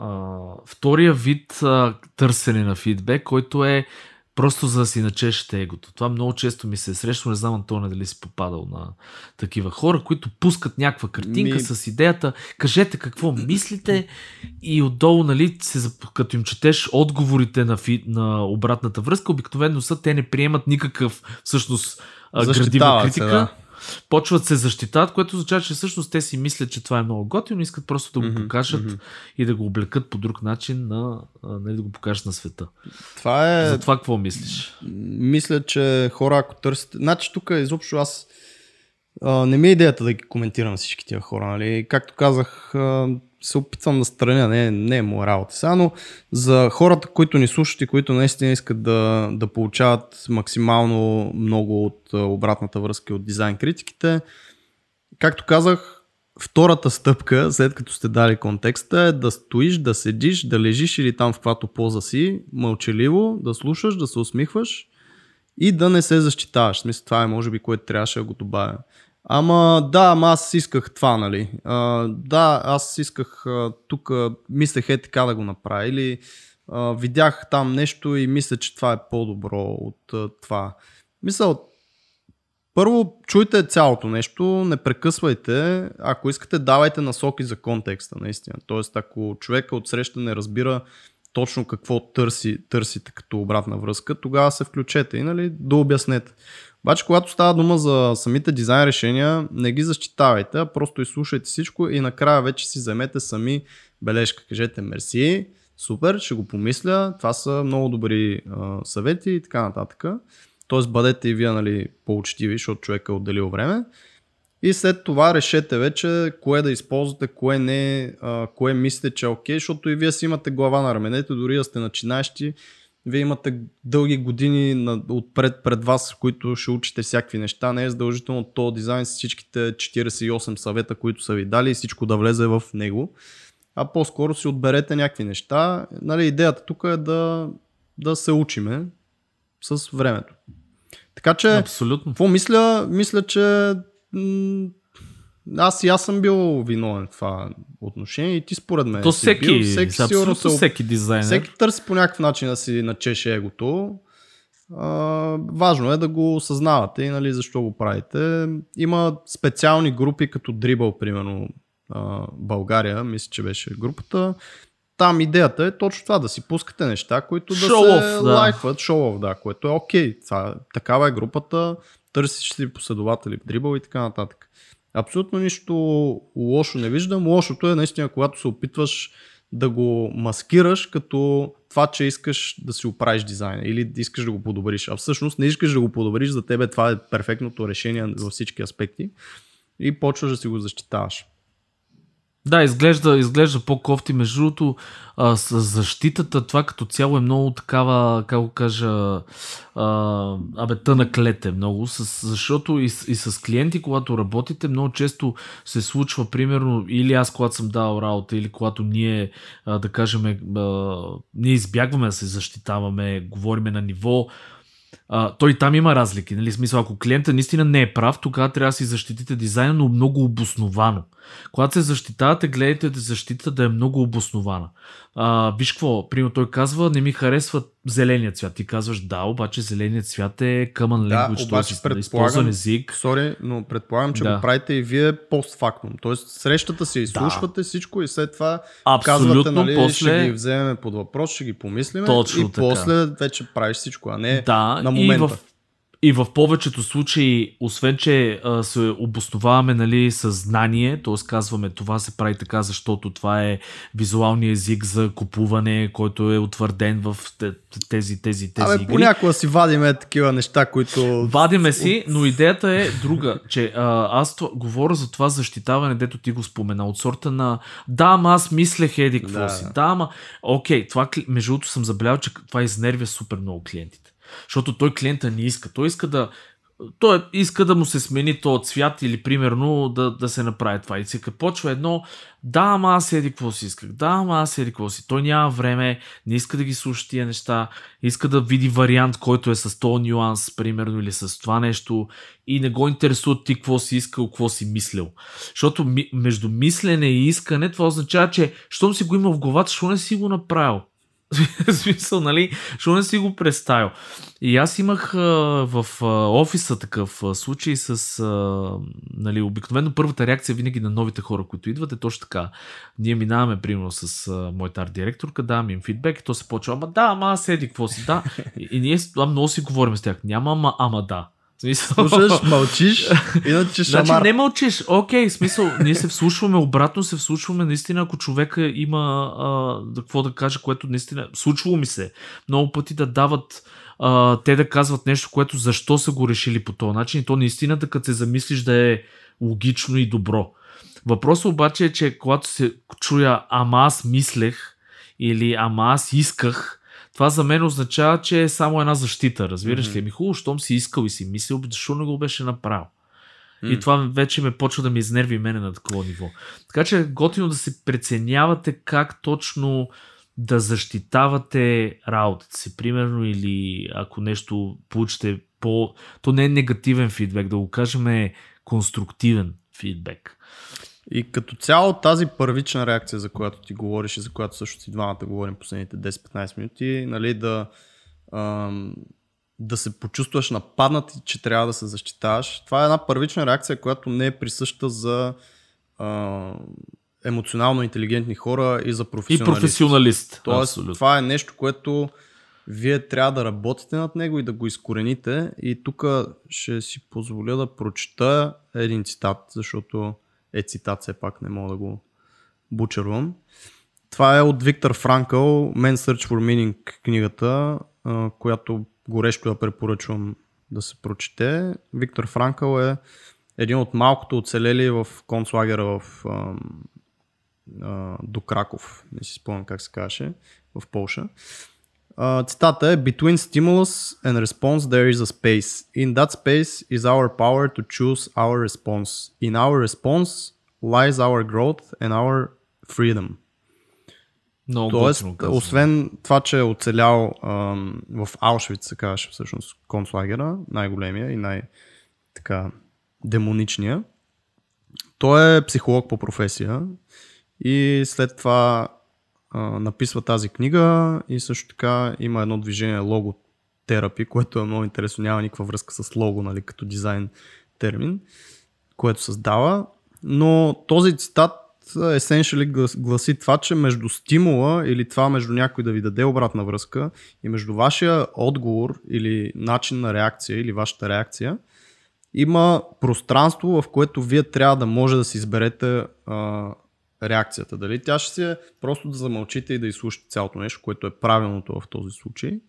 а, втория вид а, търсене на фидбек, който е просто за да си начешете егото. Това много често ми се е срещало, не знам Антоне дали си попадал на такива хора, които пускат някаква картинка Ми- с идеята, кажете какво мислите и отдолу, нали, се, като им четеш отговорите на, фи, на обратната връзка, обикновено са, те не приемат никакъв всъщност а, градивна Защитават се, критика. да. Почват се защитават, което означава, че всъщност те си мислят, че това е много готино, искат просто да го покажат мгм. и да го облекат по друг начин, на, нали, да го покажат на света. Това е... За това какво мислиш? Мисля, че хора, ако търсите... Значи тук изобщо аз а, не ми е идеята да ги коментирам всички тия хора, нали? Както казах, а, се опитвам да страня, не, не е моя работа. Сега, но за хората, които ни слушат и които наистина искат да, да получават максимално много от обратната връзка от дизайн критиките, както казах, втората стъпка, след като сте дали контекста, е да стоиш, да седиш, да лежиш или там в каквато поза си, мълчаливо, да слушаш, да се усмихваш и да не се защитаваш. Смисъл, това е може би което трябваше да го добавя. Ама да, ама аз исках това, нали? А, да, аз исках тук, мислех е така да го направя. Или а, видях там нещо и мисля, че това е по-добро от а, това. Мисъл, първо чуйте цялото нещо, не прекъсвайте. Ако искате, давайте насоки за контекста, наистина. Тоест, ако човека от среща не разбира точно какво търси, търсите като обратна връзка, тогава се включете и нали, да обяснете. Обаче, когато става дума за самите дизайн решения, не ги защитавайте, а просто изслушайте всичко и накрая вече си вземете сами бележка. Кажете мерси, супер, ще го помисля, това са много добри а, съвети и така нататък. Тоест бъдете и вие нали, по-учтиви, защото човек е отделил време. И след това решете вече кое да използвате, кое не, а, кое мислите, че е окей, защото и вие си имате глава на раменете, дори да сте начинаещи, вие имате дълги години на, отпред пред вас, в които ще учите всякакви неща. Не е задължително този дизайн с всичките 48 съвета, които са ви дали и всичко да влезе в него. А по-скоро си отберете някакви неща. Нали, идеята тук е да, да се учиме с времето. Така че, Абсолютно. какво мисля? Мисля, че м- аз и аз съм бил виновен в това отношение и ти според мен. То си всеки, бил. всеки сигурно се, всеки дизайнер. всеки търси по някакъв начин да си начеше егото. А, важно е да го осъзнавате и нали, защо го правите. Има специални групи като Dribble, примерно а, България, мисля, че беше групата. Там идеята е точно това, да си пускате неща, които да Show се да. лайкват, шоу да, което е окей. Това, такава е групата, търсиш си последователи в Dribble и така нататък. Абсолютно нищо лошо не виждам. Лошото е наистина, когато се опитваш да го маскираш като това, че искаш да си оправиш дизайна или искаш да го подобриш. А всъщност не искаш да го подобриш, за тебе това е перфектното решение във всички аспекти и почваш да си го защитаваш. Да, изглежда, изглежда по-кофти. Между другото, с защитата, това като цяло е много такава, как го кажа, а, абе, тъна клете много, с, защото и, с- и с клиенти, когато работите, много често се случва, примерно, или аз, когато съм дал работа, или когато ние, а, да кажем, а, ние избягваме да се защитаваме, говориме на ниво, а, той там има разлики. Нали? Смисъл, ако клиента наистина не е прав, тогава трябва да си защитите дизайна, но много обосновано. Когато се защитавате, гледайте да защита да е много обоснована. А, виж какво, примерно той казва, не ми харесва зеления цвят. Ти казваш, да, обаче зеленият цвят е common Да, language, обаче т.е. използван език. Сори, но предполагам, че Да. го правите и вие постфактум. Тоест срещата си изслушвате всичко и след това Абсолютно, казвате, нали, после- ще ги вземем под въпрос, ще ги помислиме Точно и така. после вече правиш всичко, а не Да, на и момента. в, и в повечето случаи, освен че а, се обосноваваме нали, с знание, т.е. казваме това се прави така, защото това е визуалния език за купуване, който е утвърден в те- тези, тези, тези Абе, игри. понякога си вадиме такива неща, които... Вадиме си, но идеята е друга, че а, аз това, говоря за това защитаване, дето ти го спомена, от сорта на да, ама аз мислех еди какво Да. си. Да, ама... Окей, това, между другото съм забелял, че това изнервя супер много клиентите. Защото той клиента не иска. Той иска да той иска да му се смени този цвят или примерно да, да се направи това. И сега почва едно, да, ама аз еди какво си исках, да, ама аз еди какво си. Той няма време, не иска да ги слуша тия неща, иска да види вариант, който е с този нюанс, примерно, или с това нещо и не го интересува ти какво си искал, какво си мислил. Защото между мислене и искане, това означава, че щом си го има в главата, що не си го направил. смисъл, нали? Що не си го представил? И аз имах а, в а, офиса такъв а, случай с, а, нали, обикновено първата реакция винаги на новите хора, които идват е точно така. Ние минаваме, примерно, с а, моята арт директорка, давам им фидбек и то се почва, ама да, ама аз седи, какво си, да. И, и ние много си говорим с тях. Няма ама, ама да. Смисъл... Слушаш, мълчиш, иначе шамар. Значи не мълчиш, окей, смисъл, ние се вслушваме, обратно се вслушваме, наистина, ако човека има а, какво да каже, което наистина, случвало ми се, много пъти да дават а, те да казват нещо, което защо са го решили по този начин и то наистина, да като се замислиш да е логично и добро. Въпросът обаче е, че когато се чуя ама аз мислех или ама аз исках, това за мен означава, че е само една защита, разбираш mm-hmm. ли? Ми хубаво, щом си искал и си мислил, защо не го беше направил? Mm. И това вече ме почва да ми изнерви мене на такова ниво. Така че е готино да се преценявате как точно да защитавате работата си, примерно, или ако нещо получите по... То не е негативен фидбек, да го кажем е конструктивен фидбек. И като цяло тази първична реакция, за която ти говориш и за която също си двамата говорим последните 10-15 минути, нали, да, ам, да се почувстваш нападнат и че трябва да се защитаваш, това е една първична реакция, която не е присъща за ам, емоционално интелигентни хора и за професионалист. И професионалист. Тоест, Абсолютно. това е нещо, което вие трябва да работите над него и да го изкорените. И тук ще си позволя да прочета един цитат, защото е цитат, все пак не мога да го бучервам. Това е от Виктор Франкъл, Men Search for Meaning книгата, която горещо я препоръчвам да се прочете. Виктор Франкъл е един от малкото оцелели в концлагера в, а, а, до Краков, не си спомням как се казваше, в Полша. Uh, цитата е Between stimulus and response there is a space. In that space is our power to choose our response. In our response lies our growth and our freedom. Много Тоест, освен това, че е оцелял ам, в Аушвиц, се казваше всъщност концлагера, най-големия и най-така демоничния, той е психолог по професия и след това написва тази книга и също така има едно движение лого терапи, което е много интересно, няма никаква връзка с лого, нали, като дизайн термин, което създава. Но този цитат essentially гласи това, че между стимула или това между някой да ви даде обратна връзка и между вашия отговор или начин на реакция или вашата реакция, има пространство, в което вие трябва да може да си изберете а, реакцията. Дали тя ще си е просто да замълчите и да изслушате цялото нещо, което е правилното в този случай.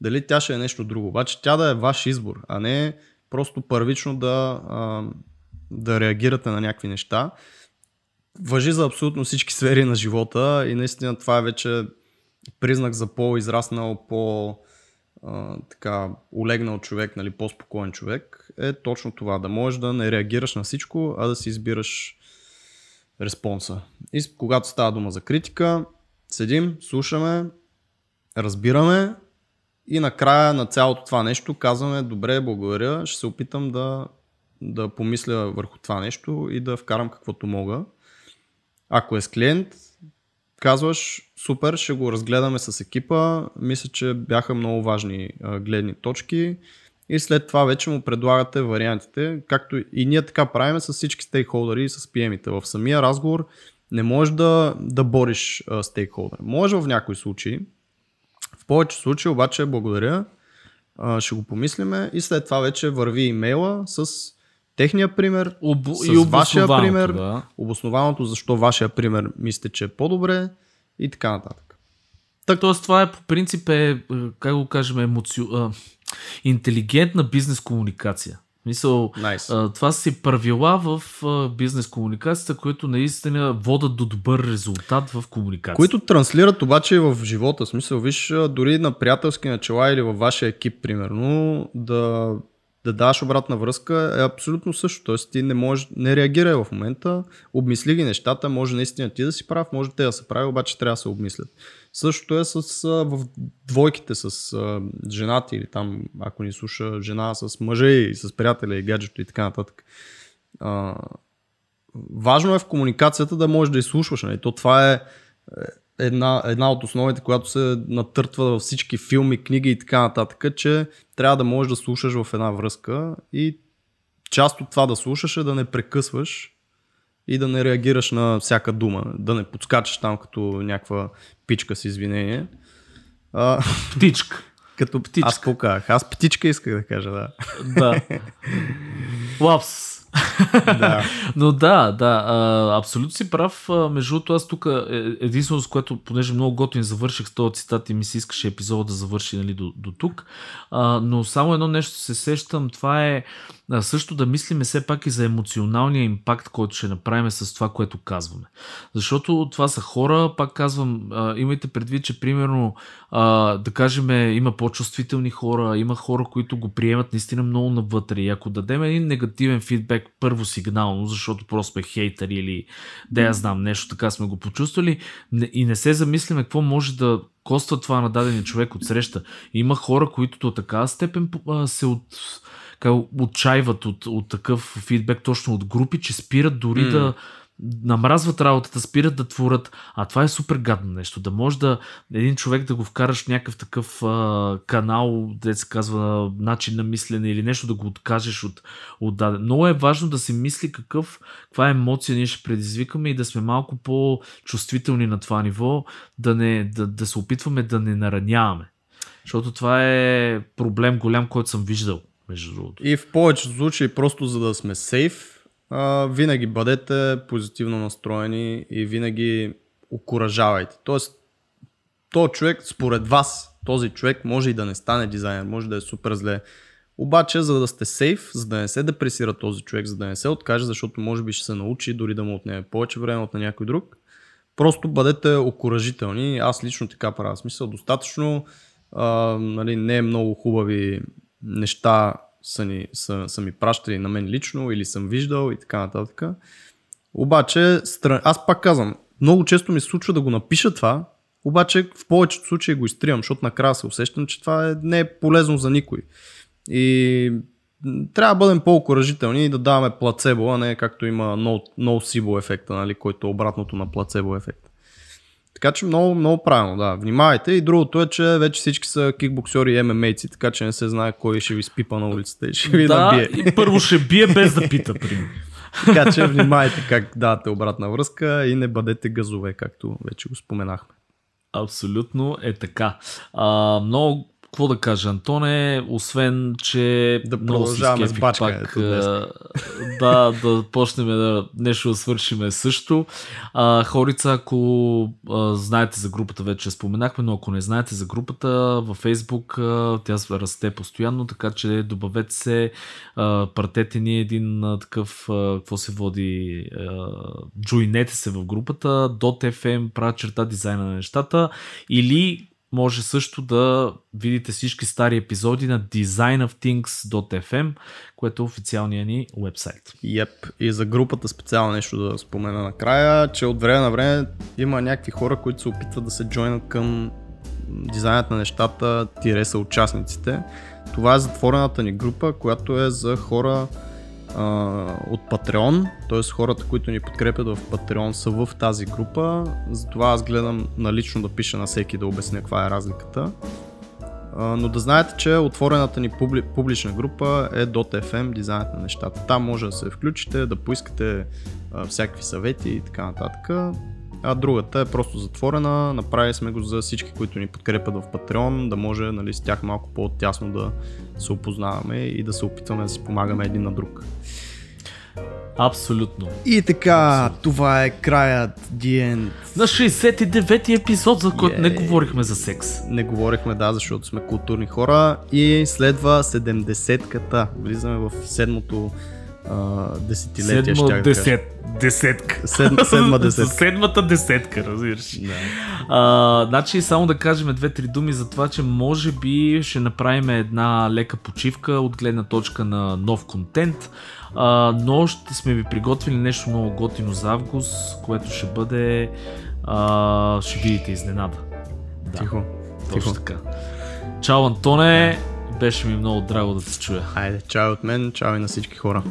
Дали тя ще е нещо друго. Обаче тя да е ваш избор, а не просто първично да, а, да реагирате на някакви неща. Въжи за абсолютно всички сфери на живота и наистина това е вече признак за по-израснал, по така улегнал човек, нали, по-спокоен човек, е точно това. Да можеш да не реагираш на всичко, а да си избираш респонса. И когато става дума за критика, седим, слушаме, разбираме и накрая на цялото това нещо казваме, добре, благодаря, ще се опитам да, да помисля върху това нещо и да вкарам каквото мога. Ако е с клиент, казваш, супер, ще го разгледаме с екипа, мисля, че бяха много важни гледни точки и след това вече му предлагате вариантите, както и ние така правим с всички стейкхолдери и с PM-ите. В самия разговор не можеш да, да бориш стейкхолдер. Може в някои случаи, в повече случаи обаче благодаря, ще го помислиме и след това вече върви имейла с техния пример, Об... с и вашия пример, да. обоснованото защо вашия пример мислите, че е по-добре и така нататък. Так, Тоест това е по принцип е, е как го кажем, емоци... интелигентна бизнес комуникация. Мисъл, nice. а, това си правила в бизнес комуникацията, които наистина водат до добър резултат в комуникацията. Които транслират обаче и в живота. Смисъл, виж, дори на приятелски начала или във вашия екип, примерно, да да даваш обратна връзка е абсолютно също. Тоест ти не можеш, не реагирай в момента, обмисли ги нещата, може наистина ти да си прав, може те да се прави, обаче трябва да се обмислят. Същото е с, в двойките с жената или там, ако ни слуша жена с мъже и с приятеля и гаджето и така нататък. А, важно е в комуникацията да можеш да изслушваш. Нали? То това е една, една от основите, която се натъртва във всички филми, книги и така нататък, че трябва да можеш да слушаш в една връзка и част от това да слушаш е да не прекъсваш и да не реагираш на всяка дума, да не подскачаш там като някаква пичка с извинение. А, птичка. Като птичка. Аз поках. Аз птичка исках да кажа, да. Да. Лапс да. Но да, да, а, абсолютно си прав. Между другото, аз тук е, единствено, с което, понеже много готин завърших с този цитат и ми се искаше епизода да завърши нали, до, до тук, но само едно нещо се сещам, това е а, също да мислиме все пак и за емоционалния импакт, който ще направим с това, което казваме. Защото това са хора, пак казвам, а, имайте предвид, че примерно, а, да кажем, има по-чувствителни хора, има хора, които го приемат наистина много навътре. И ако дадем един негативен фидбек първо сигнално, защото просто сме хейтери или да я знам нещо, така сме го почувствали и не се замислиме какво може да коства това на дадения човек от среща. Има хора, които до такава степен се от отчаиват от, от такъв фидбек точно от групи, че спират дори mm. да намразват работата, спират да творят, а това е супер гадно нещо. Да може да един човек да го вкараш в някакъв такъв а, канал, де се казва начин на мислене или нещо да го откажеш от, от даден. Много е важно да се мисли какъв, каква емоция ние ще предизвикаме и да сме малко по-чувствителни на това ниво, да, не, да, да се опитваме да не нараняваме. Защото това е проблем голям, който съм виждал между другото. И в повечето случаи, просто за да сме сейф, винаги бъдете позитивно настроени и винаги окоръжавайте. Тоест, този човек, според вас, този човек може и да не стане дизайнер, може да е супер зле. Обаче, за да сте сейф, за да не се депресира този човек, за да не се откаже, защото може би ще се научи, дори да му отнеме повече време от на някой друг, просто бъдете окоръжителни. Аз лично така правя. Смисъл, достатъчно а, нали, не е много хубави неща са, ни, са, са ми пращали на мен лично или съм виждал и така нататък. Обаче, аз пак казвам, много често ми се случва да го напиша това, обаче в повечето случаи го изтривам, защото накрая се усещам, че това е, не е полезно за никой. И трябва да бъдем по-окоръжителни и да даваме плацебо, а не както има no-SIBO no ефекта, нали, който е обратното на плацебо ефект. Така че много, много правилно, да. Внимавайте. И другото е, че вече всички са кикбоксери и ММАйци, така че не се знае кой ще ви спипа на улицата и ще ви да, набие. И първо ще бие без да пита, примерно. така че внимайте как давате обратна връзка и не бъдете газове, както вече го споменахме. Абсолютно е така. А, много какво да кажа, Антоне, освен, че да продължаваме с бачка, пак, да, да почнем да нещо да свършиме също. А, хорица, ако а, знаете за групата, вече споменахме, но ако не знаете за групата във Facebook, а, тя расте постоянно, така че добавете се, а, пратете ни един а, такъв, а, какво се води, а, джойнете се в групата, .fm, правят черта дизайна на нещата или може също да видите всички стари епизоди на designofthings.fm, което е официалния ни вебсайт. Yep. И за групата специално нещо да спомена накрая, че от време на време има някакви хора, които се опитват да се джойнат към дизайнът на нещата, тире са участниците. Това е затворената ни група, която е за хора, от Patreon, т.е. хората, които ни подкрепят в Patreon са в тази група, затова аз гледам налично да пиша на всеки да обясня каква е разликата. но да знаете, че отворената ни публи, публична група е .fm, дизайнът на нещата. Там може да се включите, да поискате всякакви съвети и така нататък а другата е просто затворена. Направили сме го за всички, които ни подкрепят в Patreon, да може нали, с тях малко по-тясно да се опознаваме и да се опитваме да си помагаме един на друг. Абсолютно. И така, Абсолютно. това е краят, the end. На 69-ти епизод, за който yeah. не говорихме за секс. Не говорихме, да, защото сме културни хора. И следва 70-ката. Влизаме в седмото а, десетилетия. Седма да кажа. десет, десетка. Сед- седма десетка. Седмата десетка, разбираш. Да. А, значи само да кажем две-три думи за това, че може би ще направим една лека почивка от гледна точка на нов контент, а, но ще сме ви приготвили нещо много готино за август, което ще бъде, а, ще видите изненада. Да, Тихо. точно Тихо. така. Чао, Антоне, беше ми много драго да те чуя. Айде, чао от мен, чао и на всички хора.